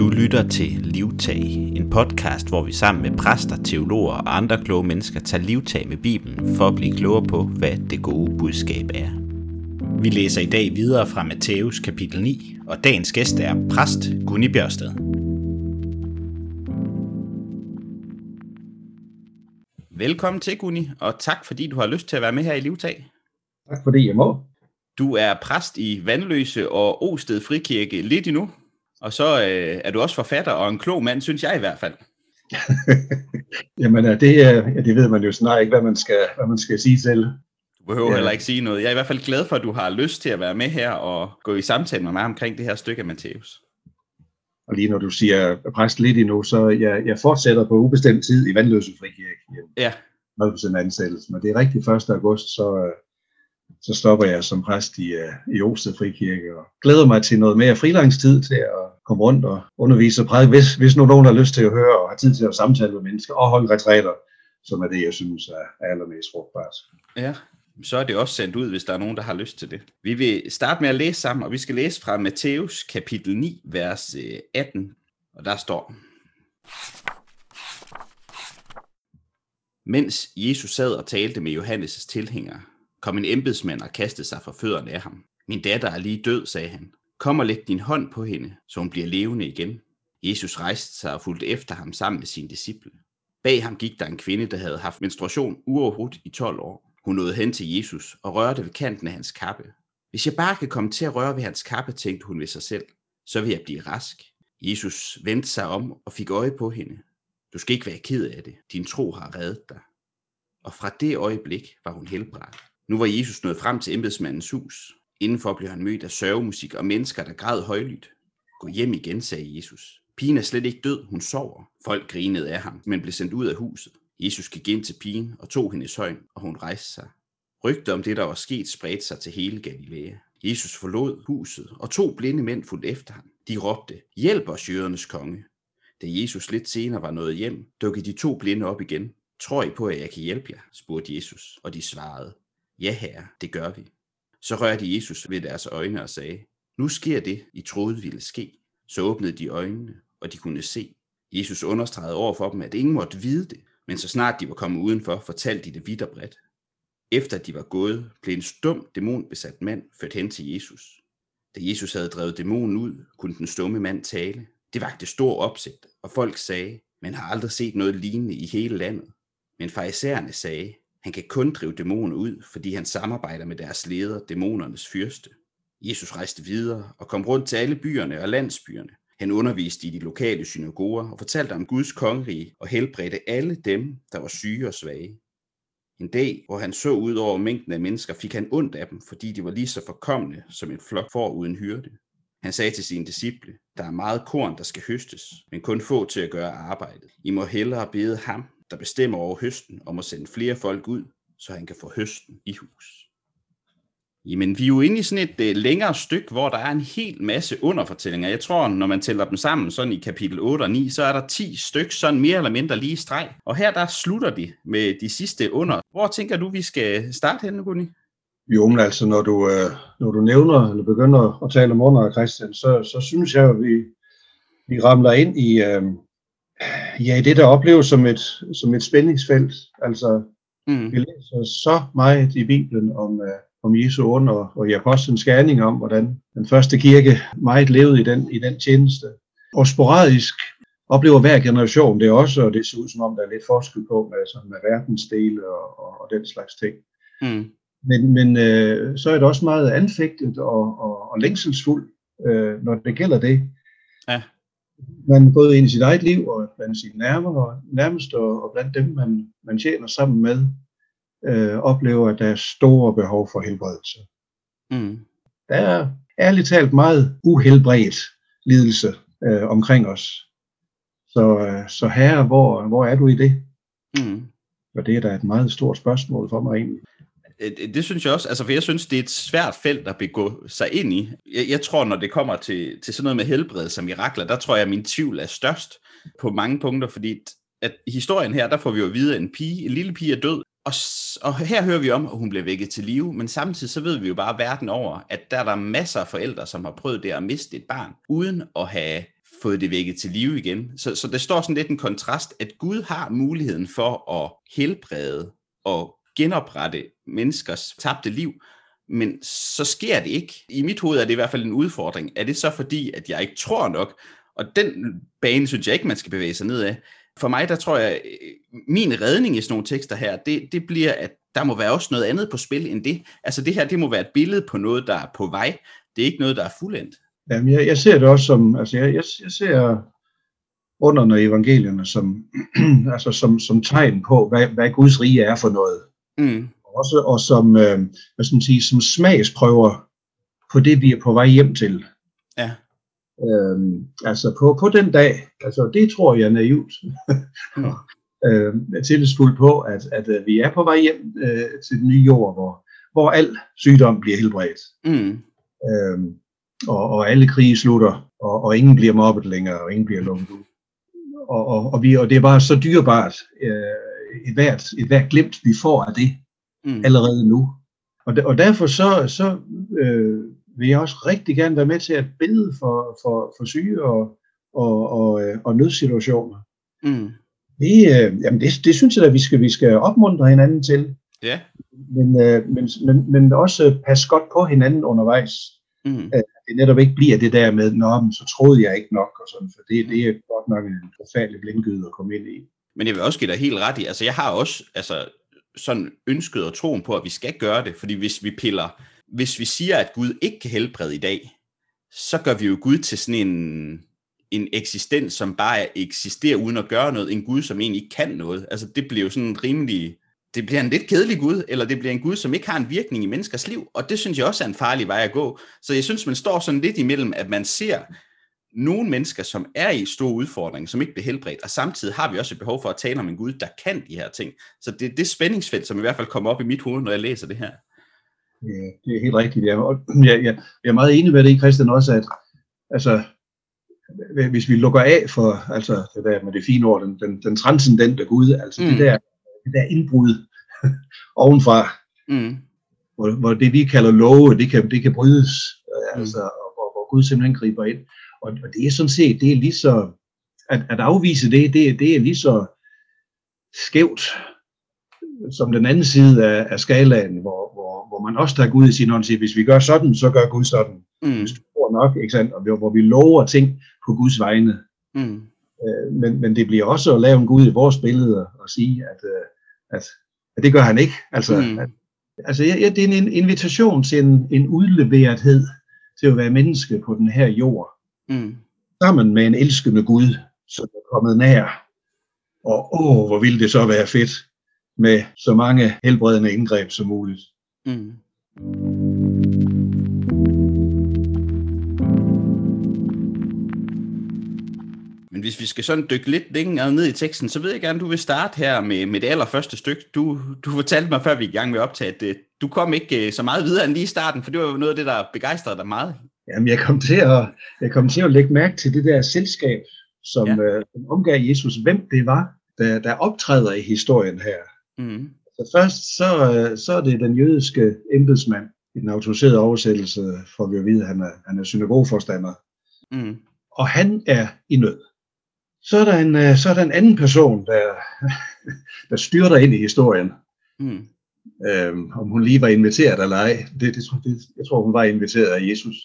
Du lytter til Livtag, en podcast, hvor vi sammen med præster, teologer og andre kloge mennesker tager livtag med Bibelen for at blive klogere på, hvad det gode budskab er. Vi læser i dag videre fra Matthæus kapitel 9, og dagens gæst er præst Gunni Bjørsted. Velkommen til, Gunni, og tak fordi du har lyst til at være med her i Livtag. Tak fordi jeg må. Du er præst i Vandløse og Osted Frikirke lidt endnu, og så øh, er du også forfatter og en klog mand, synes jeg i hvert fald. Jamen, det, ja, det ved man jo snart ikke, hvad man skal, hvad man skal sige selv. Du behøver ja. heller ikke sige noget. Jeg er i hvert fald glad for, at du har lyst til at være med her og gå i samtale med mig omkring det her stykke af Matthæus. Og lige når du siger præst lidt endnu, så jeg, jeg fortsætter på ubestemt tid i Vandløse Frikirke. Ja. 100% ansættelse. Men det er rigtigt 1. august, så, så stopper jeg som præst i, uh, i Osted Frikirke og glæder mig til noget mere frilangstid til at komme rundt og undervise og prædike, hvis, hvis nu nogen har lyst til at høre og har tid til at samtale med mennesker og holde retræter, som er det, jeg synes er allermest frugtbart. Ja, så er det også sendt ud, hvis der er nogen, der har lyst til det. Vi vil starte med at læse sammen, og vi skal læse fra Matthæus kapitel 9, vers øh, 18, og der står, Mens Jesus sad og talte med Johannes' tilhængere, kom en embedsmand og kastede sig for fødderne af ham. Min datter er lige død, sagde han. Kom og læg din hånd på hende, så hun bliver levende igen. Jesus rejste sig og fulgte efter ham sammen med sine disciple. Bag ham gik der en kvinde, der havde haft menstruation uafbrudt i 12 år. Hun nåede hen til Jesus og rørte ved kanten af hans kappe. Hvis jeg bare kan komme til at røre ved hans kappe, tænkte hun ved sig selv, så vil jeg blive rask. Jesus vendte sig om og fik øje på hende. Du skal ikke være ked af det. Din tro har reddet dig. Og fra det øjeblik var hun helbredt. Nu var Jesus nået frem til embedsmandens hus. Indenfor blev han mødt af sørgemusik og mennesker, der græd højlydt. Gå hjem igen, sagde Jesus. Pigen er slet ikke død, hun sover. Folk grinede af ham, men blev sendt ud af huset. Jesus gik ind til pigen og tog hendes højn, og hun rejste sig. Rygte om det, der var sket, spredte sig til hele Galilea. Jesus forlod huset, og to blinde mænd fulgte efter ham. De råbte, hjælp os, jødernes konge. Da Jesus lidt senere var nået hjem, dukkede de to blinde op igen. Tror I på, at jeg kan hjælpe jer? spurgte Jesus, og de svarede, ja herre, det gør vi. Så rørte Jesus ved deres øjne og sagde, nu sker det, I troede ville ske. Så åbnede de øjnene, og de kunne se. Jesus understregede over for dem, at ingen måtte vide det, men så snart de var kommet udenfor, fortalte de det vidt og bredt. Efter de var gået, blev en stum dæmonbesat mand ført hen til Jesus. Da Jesus havde drevet dæmonen ud, kunne den stumme mand tale. Det vagte stor opsigt, og folk sagde, man har aldrig set noget lignende i hele landet. Men farisæerne sagde, han kan kun drive dæmoner ud, fordi han samarbejder med deres leder, dæmonernes fyrste. Jesus rejste videre og kom rundt til alle byerne og landsbyerne. Han underviste i de lokale synagoger og fortalte om Guds kongerige og helbredte alle dem, der var syge og svage. En dag, hvor han så ud over mængden af mennesker, fik han ondt af dem, fordi de var lige så forkomne som en flok får uden hyrde. Han sagde til sine disciple, der er meget korn, der skal høstes, men kun få til at gøre arbejdet. I må hellere bede ham, der bestemmer over høsten, om at sende flere folk ud, så han kan få høsten i hus. Jamen, vi er jo inde i sådan et øh, længere stykke, hvor der er en hel masse underfortællinger. Jeg tror, når man tæller dem sammen sådan i kapitel 8 og 9, så er der 10 stykker sådan mere eller mindre lige streg. Og her der slutter de med de sidste under. Hvor tænker du, vi skal starte henne, Gunni? Jo, men altså, når du, øh, når du nævner, eller begynder at tale om under, Christian, så, så synes jeg, at vi, vi ramler ind i, øh, ja, det, der opleves som et, som et spændingsfelt. Altså, mm. vi læser så meget i Bibelen om, uh, om Jesu under og, og i apostlens gerning om, hvordan den første kirke meget levede i den, i den tjeneste. Og sporadisk oplever hver generation det også, og det ser ud som om, der er lidt forskel på med, sådan med verdensdele og, og, og den slags ting. Mm. Men, men øh, så er det også meget anfægtet og, og, og længselsfuld, øh, når det gælder det. Ja. Man både ind i sit eget liv og blandt sine nærmere, nærmeste og, og blandt dem, man, man tjener sammen med, øh, oplever, at der er store behov for helbredelse. Mm. Der er ærligt talt meget uhelbredt lidelse øh, omkring os. Så, øh, så herre, hvor, hvor er du i det? Mm. Og det er da et meget stort spørgsmål for mig egentlig. Øh, det, det synes jeg også, altså for jeg synes, det er et svært felt at begå sig ind i. Jeg, jeg tror, når det kommer til, til sådan noget med helbredelse og mirakler, der tror jeg, at min tvivl er størst på mange punkter, fordi at i historien her, der får vi jo at vide, at en pige, en lille pige er død, og, og her hører vi om, at hun bliver vækket til live, men samtidig så ved vi jo bare verden over, at der er der masser af forældre, som har prøvet det at miste et barn, uden at have fået det vækket til live igen. Så, så der står sådan lidt en kontrast, at Gud har muligheden for at helbrede og genoprette menneskers tabte liv, men så sker det ikke. I mit hoved er det i hvert fald en udfordring. Er det så fordi, at jeg ikke tror nok? Og den bane synes jeg ikke, man skal bevæge sig ned af. For mig, der tror jeg, øh, min redning i sådan nogle tekster her, det, det bliver, at der må være også noget andet på spil end det. Altså det her, det må være et billede på noget, der er på vej. Det er ikke noget, der er fuldendt. Jamen, jeg, jeg ser det også som, altså jeg, jeg, jeg ser under evangelierne som, altså som, som tegn på, hvad, hvad Guds rige er for noget. Mm. Også, og som, øh, hvad skal man sige, som smagsprøver på det, vi er på vej hjem til. Ja. Øhm, altså på, på den dag, altså det tror jeg er naivt, mm. øh, tillidsfuldt på, at, at, at vi er på vej hjem øh, til den nye jord, hvor, hvor al sygdom bliver helbredt. Mm. Øhm, og, og alle krige slutter, og, og ingen bliver mobbet længere, og ingen bliver lukket ud. Og, og, og, vi, og det er bare så dyrebart, øh, et, hvert, et hvert glimt, vi får af det mm. allerede nu. Og, og derfor så, så øh, vil jeg også rigtig gerne være med til at bede for, for, for syge og, og, og, øh, og nødsituationer. Mm. Det, øh, jamen det, det synes jeg at vi skal, vi skal opmuntre hinanden til. Ja. Yeah. Men, øh, men, men, men også passe godt på hinanden undervejs. Mm. At det netop ikke bliver det der med, Nå, men så troede jeg ikke nok, og sådan, for det, det er godt nok en forfærdelig blindgyde at komme ind i. Men jeg vil også give dig helt ret i, altså jeg har også altså, sådan ønsket og troen på, at vi skal gøre det, fordi hvis vi piller, hvis vi siger, at Gud ikke kan helbrede i dag, så gør vi jo Gud til sådan en, en eksistens, som bare eksisterer uden at gøre noget, en Gud, som egentlig ikke kan noget. Altså det bliver jo sådan en rimelig, det bliver en lidt kedelig Gud, eller det bliver en Gud, som ikke har en virkning i menneskers liv, og det synes jeg også er en farlig vej at gå. Så jeg synes, man står sådan lidt imellem, at man ser nogle mennesker, som er i store udfordringer, som ikke bliver helbredt, og samtidig har vi også et behov for at tale om en Gud, der kan de her ting. Så det er det spændingsfelt, som i hvert fald kommer op i mit hoved, når jeg læser det her. Ja, det er helt rigtigt. Jeg, jeg, jeg, jeg er meget enig med det, Christian, også, at altså, hvis vi lukker af for altså, det der med det fine ord, den, den, den transcendente Gud, altså mm. det, der, det der indbrud ovenfra, mm. hvor, hvor det vi kalder love, det kan, det kan brydes, mm. altså, hvor, hvor Gud simpelthen griber ind. Og, og det er sådan set, det er lige så, at, at afvise det, det, det er lige så skævt som den anden side af, af skalaen, hvor, hvor, hvor man også tager Gud i sin hånd og siger, hvis vi gør sådan, så gør Gud sådan. Mm. Hvis du tror nok, ikke sandt? Og hvor vi lover ting på Guds vegne. Mm. Øh, men, men det bliver også at lave en Gud i vores billeder og sige, at, øh, at, at det gør han ikke. Altså, mm. at, altså ja, det er en invitation til en, en udleverethed til at være menneske på den her jord. Mm. Sammen med en elskende Gud, som er kommet nær. Og åh, hvor ville det så være fedt med så mange helbredende indgreb som muligt. Mm. Men hvis vi skal sådan dykke lidt længere ned i teksten, så ved jeg gerne, du vil starte her med, med det allerførste stykke. Du, du fortalte mig, før vi gik i gang med at optage, at øh, du kom ikke øh, så meget videre end lige i starten, for det var jo noget af det, der begejstrede dig meget. Jamen, jeg kom til at, jeg kom til at lægge mærke til det der selskab, som, ja. øh, som omgav Jesus, hvem det var, der, der optræder i historien her. Mm. Så først så, øh, så er det den jødiske embedsmand, i den autoriserede oversættelse får vi at vide, at han er, han er synagogeforstander. Mm. Og han er i nød. Så er der en, øh, så er der en anden person, der, der styrter ind i historien. Mm. Øhm, om hun lige var inviteret eller ej, det, det, det, jeg tror, hun var inviteret af Jesus.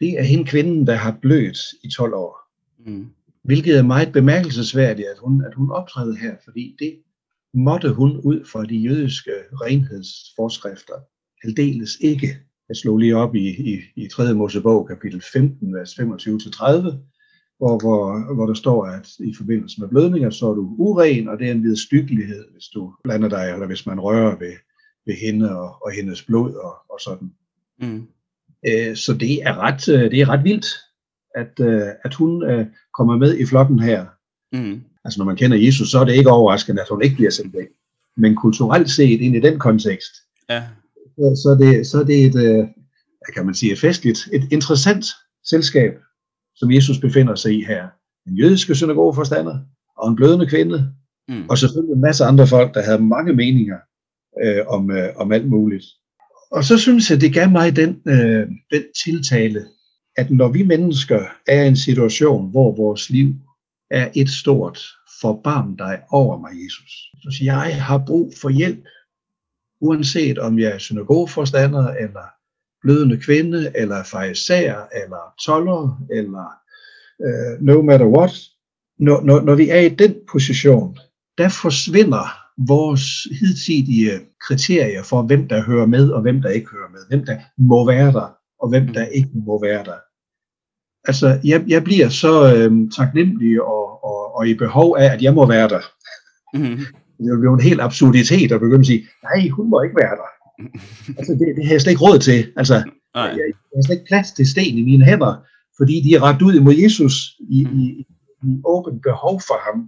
Det er hende kvinden, der har blødt i 12 år. Mm. Hvilket er meget bemærkelsesværdigt, at hun, at hun optræder her, fordi det måtte hun ud fra de jødiske renhedsforskrifter aldeles ikke. Jeg slog lige op i, i, i 3. Mosebog, kapitel 15, vers 25-30, hvor, hvor, hvor der står, at i forbindelse med blødninger, så er du uren, og det er en vidstykkelighed, hvis du blander dig, eller hvis man rører ved, ved hende og, og hendes blod og, og sådan. Mm. Øh, så det er ret, øh, det er ret vildt, at, øh, at hun kommer med i flokken her. Mm. Altså når man kender Jesus, så er det ikke overraskende, at hun ikke bliver sendt væk. Men kulturelt set ind i den kontekst, ja. så, så, er det, så er det et, øh, kan man sige, et festligt, et interessant selskab, som Jesus befinder sig i her. En jødiske synagogeforstander, og en blødende kvinde, mm. og selvfølgelig en masse andre folk, der havde mange meninger øh, om, øh, om alt muligt. Og så synes jeg, det gav mig den, øh, den tiltale, at når vi mennesker er i en situation, hvor vores liv er et stort forbarm dig over mig, Jesus. Så jeg har brug for hjælp, uanset om jeg er synagogeforstander, eller blødende kvinde, eller fejser, eller toller, eller øh, no matter what. Når, når, når vi er i den position, der forsvinder vores hidtidige kriterier for, hvem der hører med, og hvem der ikke hører med. Hvem der må være der, og hvem der ikke må være der. Altså, jeg, jeg bliver så øhm, taknemmelig og, og, og i behov af, at jeg må være der. Mm-hmm. Det er jo en helt absurditet at begynde at sige, nej, hun må ikke være der. altså, det, det har jeg slet ikke råd til. Altså, jeg, jeg har slet ikke plads til sten i mine hænder, fordi de er ret ud imod Jesus i, i, i åben behov for ham.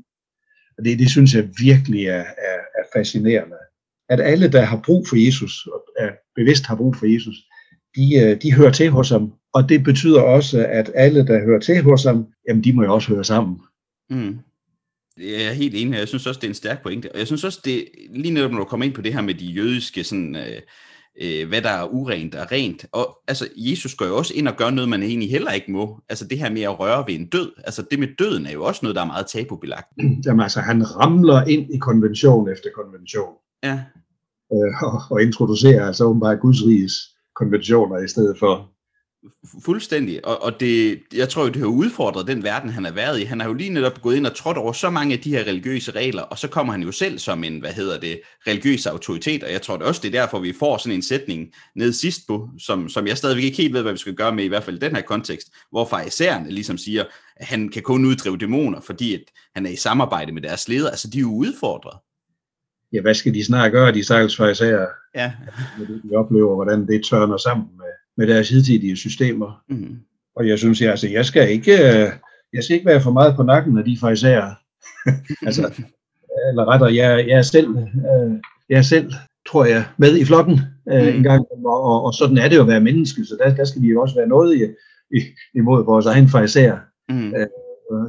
Og det, det synes jeg virkelig er, er, er fascinerende. At alle, der har brug for Jesus, og er bevidst har brug for Jesus, de, øh, de hører til hos ham. Og det betyder også, at alle, der hører til hos ham, jamen de må jo også høre sammen. Mm. Jeg er helt enig, jeg synes også, det er en stærk pointe. Og jeg synes også, det lige netop, når du kommer ind på det her med de jødiske, sådan, øh, øh, hvad der er urent og rent. Og altså, Jesus går jo også ind og gør noget, man egentlig heller ikke må. Altså det her med at røre ved en død. Altså det med døden er jo også noget, der er meget tabubelagt. Jamen altså, han ramler ind i konvention efter konvention. Ja. Øh, og, og introducerer altså åbenbart Guds riges konventioner i stedet for Fuldstændig, og, og det, jeg tror jo, det har udfordret den verden, han har været i. Han har jo lige netop gået ind og trådt over så mange af de her religiøse regler, og så kommer han jo selv som en, hvad hedder det, religiøs autoritet, og jeg tror det også, det er derfor, vi får sådan en sætning ned sidst på, som, som jeg stadigvæk ikke helt ved, hvad vi skal gøre med, i hvert fald i den her kontekst, hvor farisæerne ligesom siger, at han kan kun uddrive dæmoner, fordi at han er i samarbejde med deres ledere. Altså, de er jo udfordret. Ja, hvad skal de snart gøre, de stakkels farisæer? Ja. De oplever, hvordan det tørner sammen med med deres hidtidige systemer. Mm. Og jeg synes, jeg, altså, jeg skal ikke, øh, jeg skal ikke være for meget på nakken af de fariserer. altså, eller rettere, jeg, jeg er selv, øh, jeg er selv, tror jeg, med i flokken øh, mm. en gang, og, og, og sådan er det jo at være menneske, så der, der skal vi jo også være noget i, i, imod vores egen fariserer. Mm. Øh,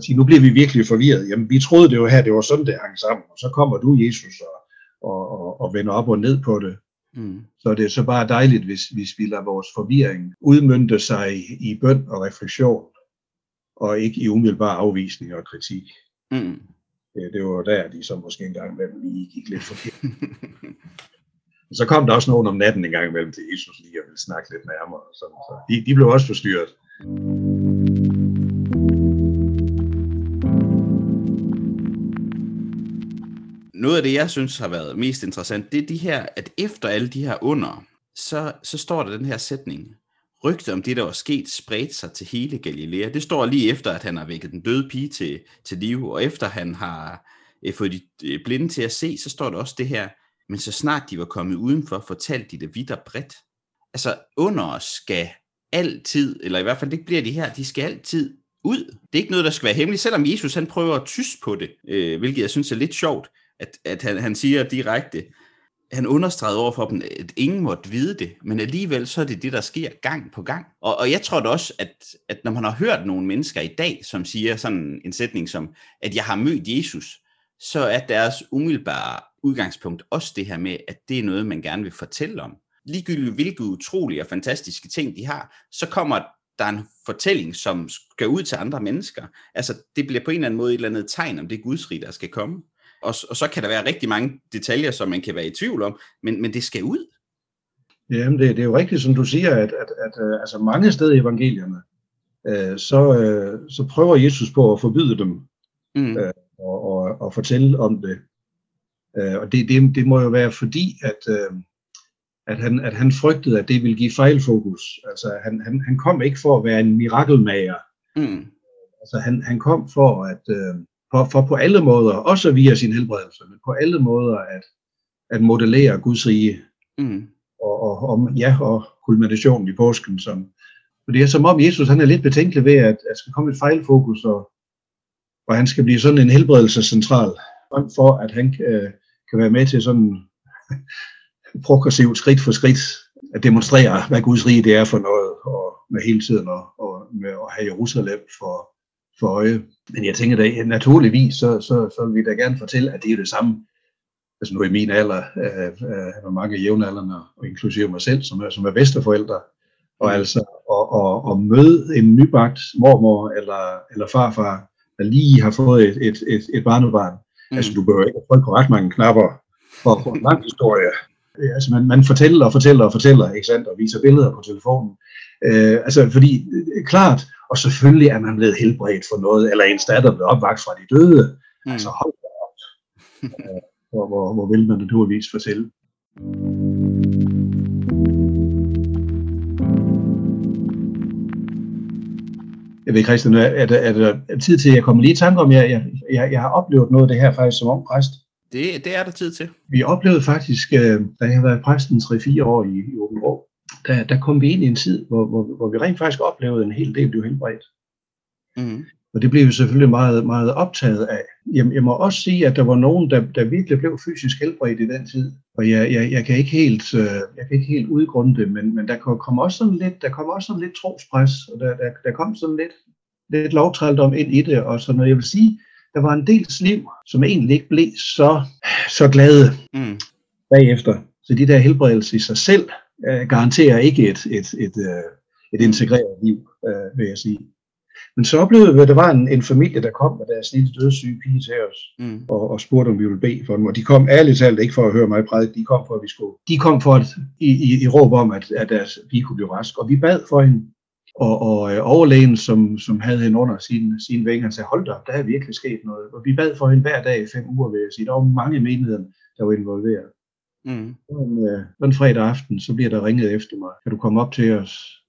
sige, nu bliver vi virkelig forvirret. Jamen, vi troede det jo her, det var sådan, det hang sammen, og så kommer du, Jesus, og, og, og, og vender op og ned på det. Mm. Så det er så bare dejligt, hvis, hvis vi lader vores forvirring udmyndte sig i, i bøn og refleksion, og ikke i umiddelbar afvisning og kritik. Mm. Det, det var der, de så måske engang imellem lige gik lidt forkert. så kom der også nogen om natten en gang imellem til Jesus lige og ville snakke lidt nærmere. Og sådan, så de, de blev også forstyrret. Noget af det, jeg synes har været mest interessant, det er de her, at efter alle de her under, så, så står der den her sætning. Rygte om det, der var sket, spredte sig til hele Galilea. Det står lige efter, at han har vækket den døde pige til, til liv, og efter han har øh, fået de øh, blinde til at se, så står der også det her, men så snart de var kommet udenfor, fortalte de det vidt og bredt. Altså, under skal altid, eller i hvert fald det bliver de her, de skal altid ud. Det er ikke noget, der skal være hemmeligt, selvom Jesus han prøver at tyst på det, øh, hvilket jeg synes er lidt sjovt at, at han, han siger direkte, han understregede over for dem, at ingen måtte vide det, men alligevel så er det det, der sker gang på gang. Og, og jeg tror da også, at, at når man har hørt nogle mennesker i dag, som siger sådan en sætning som, at jeg har mødt Jesus, så er deres umiddelbare udgangspunkt også det her med, at det er noget, man gerne vil fortælle om. Ligegyldigt hvilke utrolige og fantastiske ting de har, så kommer der en fortælling, som skal ud til andre mennesker. Altså, det bliver på en eller anden måde et eller andet tegn om det gudsrig, der skal komme. Og, og så kan der være rigtig mange detaljer, som man kan være i tvivl om, men, men det skal ud. Jamen, det, det er jo rigtigt, som du siger, at, at, at uh, altså mange steder i evangelierne, uh, så, uh, så prøver Jesus på at forbyde dem mm. uh, og, og, og fortælle om det. Uh, og det, det, det må jo være fordi, at, uh, at, han, at han frygtede, at det ville give fejlfokus. Altså, han, han, han kom ikke for at være en mirakelmager. Mm. Altså, han, han kom for at, uh, for, for på alle måder, også via sin helbredelse, men på alle måder at, at modellere Guds rige. Mm. Og, og, og, ja, og kulminationen i påsken. Som, for det er som om Jesus han er lidt betænkelig ved, at der skal komme et fejlfokus, og, og han skal blive sådan en helbredelsescentral, for at han øh, kan være med til sådan progressivt skridt for skridt at demonstrere, hvad Guds rige det er for noget, og med hele tiden at, og med at have Jerusalem for, for øje. Men jeg tænker da, naturligvis, så, så, så vil vi da gerne fortælle, at det er det samme. Altså nu i min alder, øh, øh, mange jævnaldrende, og inklusive mig selv, som er, som er bedsteforældre. Og mm. altså at, at, at møde en nybagt mormor eller, eller farfar, der lige har fået et, et, et, et barnebarn. Mm. Altså, du behøver ikke trykke på ret mange knapper for at få en lang historie. Altså, man, man fortæller og fortæller og fortæller, ikke sandt, og viser billeder på telefonen. Øh, altså, fordi, klart, og selvfølgelig er man blevet helbredt for noget, eller ens datter blevet opvagt fra de døde. Mm. Altså, hold da op. hvor, hvor, hvor vil man naturligvis fortælle. Jeg ved, Christian, er der, er der tid til, at jeg kommer lige i tanke om, jeg, jeg, jeg, jeg har oplevet noget af det her faktisk som ung præst. Det, det er der tid til. Vi oplevede faktisk, øh, da jeg har været præsten 3-4 år i, i Åben Rå, der, der kom vi ind i en tid, hvor, hvor, hvor vi rent faktisk oplevede en hel del blev helbredt. Mm. Og det blev vi selvfølgelig meget, meget optaget af. Jeg, jeg må også sige, at der var nogen, der, der virkelig blev fysisk helbredt i den tid. Og jeg, jeg, jeg, kan, ikke helt, øh, jeg kan ikke helt udgrunde det, men, men der kom også sådan lidt, der kom også sådan lidt trospres, og der, der, der kom sådan lidt, lidt lovtrældom ind i det, og sådan noget. Jeg vil sige, der var en del liv, som egentlig ikke blev så, så glade mm. bagefter. Så de der helbredelse i sig selv øh, garanterer ikke et, et, et, øh, et integreret liv, øh, vil jeg sige. Men så oplevede vi, at der var en, en familie, der kom med deres lille dødssyge pige til os, mm. og, og spurgte, om vi ville bede for dem. Og de kom ærligt talt ikke for at høre mig prædike, de kom for, at vi skulle. De kom for at, i, i, i råb om, at, at deres pige kunne blive rask. Og vi bad for hende. Og, og øh, overlægen, som, som havde hende under sin, sin vinge, han sagde, hold da op, der er virkelig sket noget. Og vi bad for hende hver dag i fem uger, vil jeg sige. Der var mange menigheder, der var involveret. Mm. Og en, øh, en fredag aften, så bliver der ringet efter mig. Kan du komme op til os?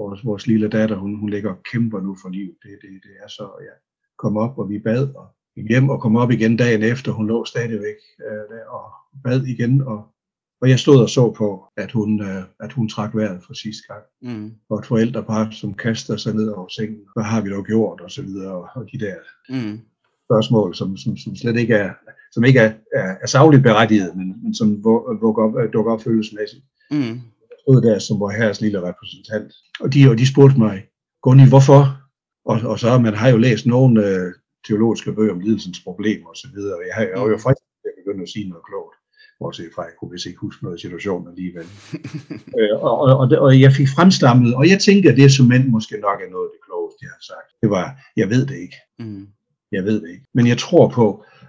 vores, vores lille datter, hun, hun ligger og kæmper nu for liv. Det, det, det er så, ja, kom op, og vi bad, og hjem og kom op igen dagen efter. Hun lå stadigvæk øh, der og bad igen, og, og jeg stod og så på, at hun, øh, at hun trak vejret for sidste gang. Mm. Og et forældrepar, som kaster sig ned over sengen. Hvad har vi dog gjort? Og så videre, og, og de der mm. spørgsmål, som, som, som slet ikke er, som ikke er, er, er savligt berettiget, men, men som dukker op, dukker op følelsesmæssigt. Mm stod der som vor herres lille repræsentant. Og de, og de spurgte mig, Gunni, hvorfor? Og, og så, man har jo læst nogle øh, teologiske bøger om lidelsens problemer osv., og jeg, har, jeg var jo faktisk at begynde at sige noget klogt, bortset fra, at jeg kunne vist ikke huske noget situation alligevel. øh, og, og, og, og, jeg fik fremstammet, og jeg tænkte, at det som måske nok er noget af det klogeste, jeg har sagt. Det var, jeg ved det ikke. Mm. Jeg ved det ikke. Men jeg tror på,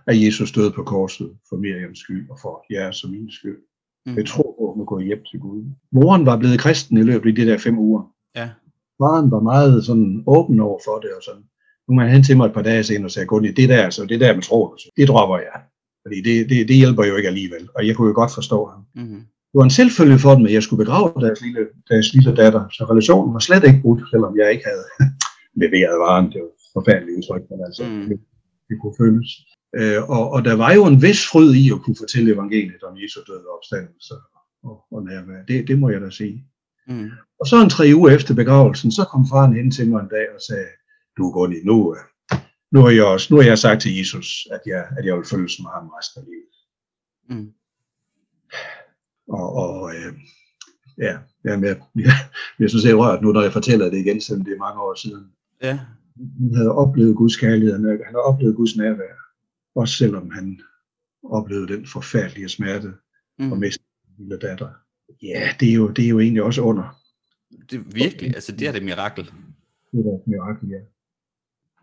at Jesus døde på korset for Miriams skyld og for jeres og min skyld. Mm. Jeg tror på, at hun gå hjem til Gud. Moren var blevet kristen i løbet af de der fem uger. Ja. Faren var meget sådan åben over for det og sådan. Nu man hen til mig et par dage senere og sagde, Gunni, det der, altså, det der med troen, det dropper jeg. Fordi det, det, det, hjælper jo ikke alligevel. Og jeg kunne jo godt forstå ham. Mm-hmm. Det var en selvfølge for dem, at jeg skulle begrave deres lille, deres lille datter. Så relationen var slet ikke brudt, selvom jeg ikke havde leveret varen. Det var forfærdeligt udtryk, men altså, mm. det, det kunne føles. Øh, og, og der var jo en vis fryd i at kunne fortælle evangeliet om Jesu døde opstandelse og, og nærvær. Det, det må jeg da sige. Mm. Og så en tre uger efter begravelsen, så kom faren hen til mig en dag og sagde, du går lige nu, nu har jeg også, nu har jeg sagt til Jesus, at jeg, at jeg vil følges med ham resten af livet. Mm. Og, og øh, ja, jeg, jeg, jeg, jeg synes, jeg er rørt nu, når jeg fortæller det igen, selvom det er mange år siden. Ja. Han havde oplevet Guds kærlighed, han havde oplevet Guds nærvær. Også selvom han oplevede den forfærdelige smerte mm. og miste sin lille datter. Ja, det er, jo, det er jo egentlig også under. Det er virkelig, altså det er det mirakel. Det er et mirakel, ja.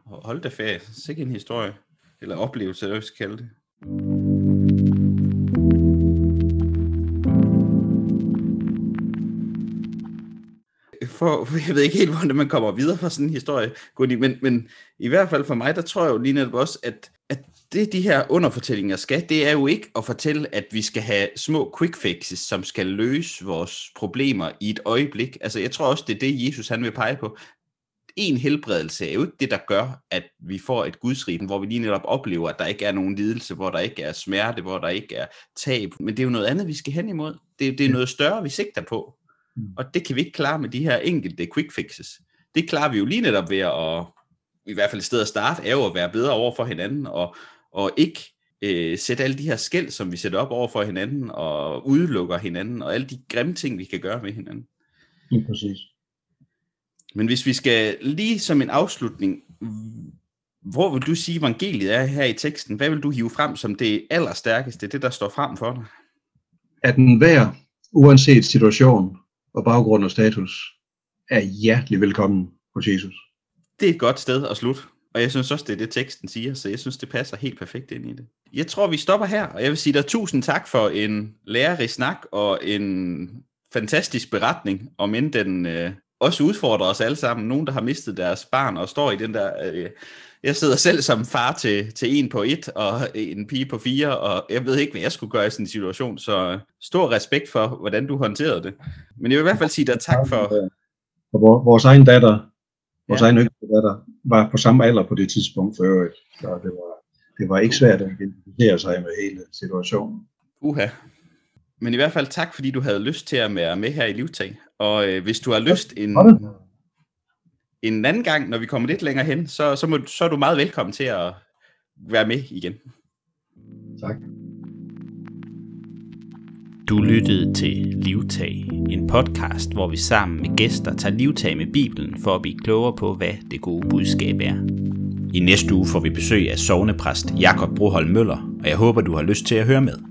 Hold da fast. Sikke en historie. Eller oplevelse, eller hvad vi skal kalde det. for, jeg ved ikke helt, hvordan man kommer videre fra sådan en historie, Gunni, men, men i hvert fald for mig, der tror jeg jo lige netop også, at, at det de her underfortællinger skal, det er jo ikke at fortælle, at vi skal have små quick fixes, som skal løse vores problemer i et øjeblik. Altså jeg tror også, det er det, Jesus han vil pege på. En helbredelse er jo ikke det, der gør, at vi får et gudsrige, hvor vi lige netop oplever, at der ikke er nogen lidelse, hvor der ikke er smerte, hvor der ikke er tab. Men det er jo noget andet, vi skal hen imod. Det, det er noget større, vi sigter på. Mm. Og det kan vi ikke klare med de her enkelte quick fixes. Det klarer vi jo lige netop ved at, i hvert fald et sted at starte, er jo at være bedre over for hinanden, og, og ikke øh, sætte alle de her skæld, som vi sætter op over for hinanden, og udelukker hinanden, og alle de grimme ting, vi kan gøre med hinanden. Ja, præcis. Men hvis vi skal lige som en afslutning, hvor vil du sige, evangeliet er her i teksten? Hvad vil du hive frem som det allerstærkeste, det der står frem for dig? At den hver, uanset situation, og baggrund og status, er hjertelig velkommen hos Jesus. Det er et godt sted at slutte. Og jeg synes også, det er det, teksten siger, så jeg synes, det passer helt perfekt ind i det. Jeg tror, vi stopper her, og jeg vil sige dig tusind tak for en lærerig snak og en fantastisk beretning, om end den øh, også udfordrer os alle sammen. Nogen, der har mistet deres barn og står i den der... Øh, jeg sidder selv som far til, til en på et og en pige på fire, og jeg ved ikke, hvad jeg skulle gøre i sådan en situation, så stor respekt for, hvordan du håndterede det. Men jeg vil i hvert fald sige dig tak for... For vores egen datter, vores ja. egen yngste var på samme alder på det tidspunkt for øvrigt, så det var, det var ikke svært at identificere sig med hele situationen. Uha. Men i hvert fald tak, fordi du havde lyst til at være med her i Livtag. Og øh, hvis du har lyst en, en anden gang, når vi kommer lidt længere hen, så, så, må, så er du meget velkommen til at være med igen. Tak. Du lyttede til Livtag, en podcast, hvor vi sammen med gæster tager livtag med Bibelen for at blive klogere på, hvad det gode budskab er. I næste uge får vi besøg af sovnepræst Jakob Broholm Møller, og jeg håber, du har lyst til at høre med.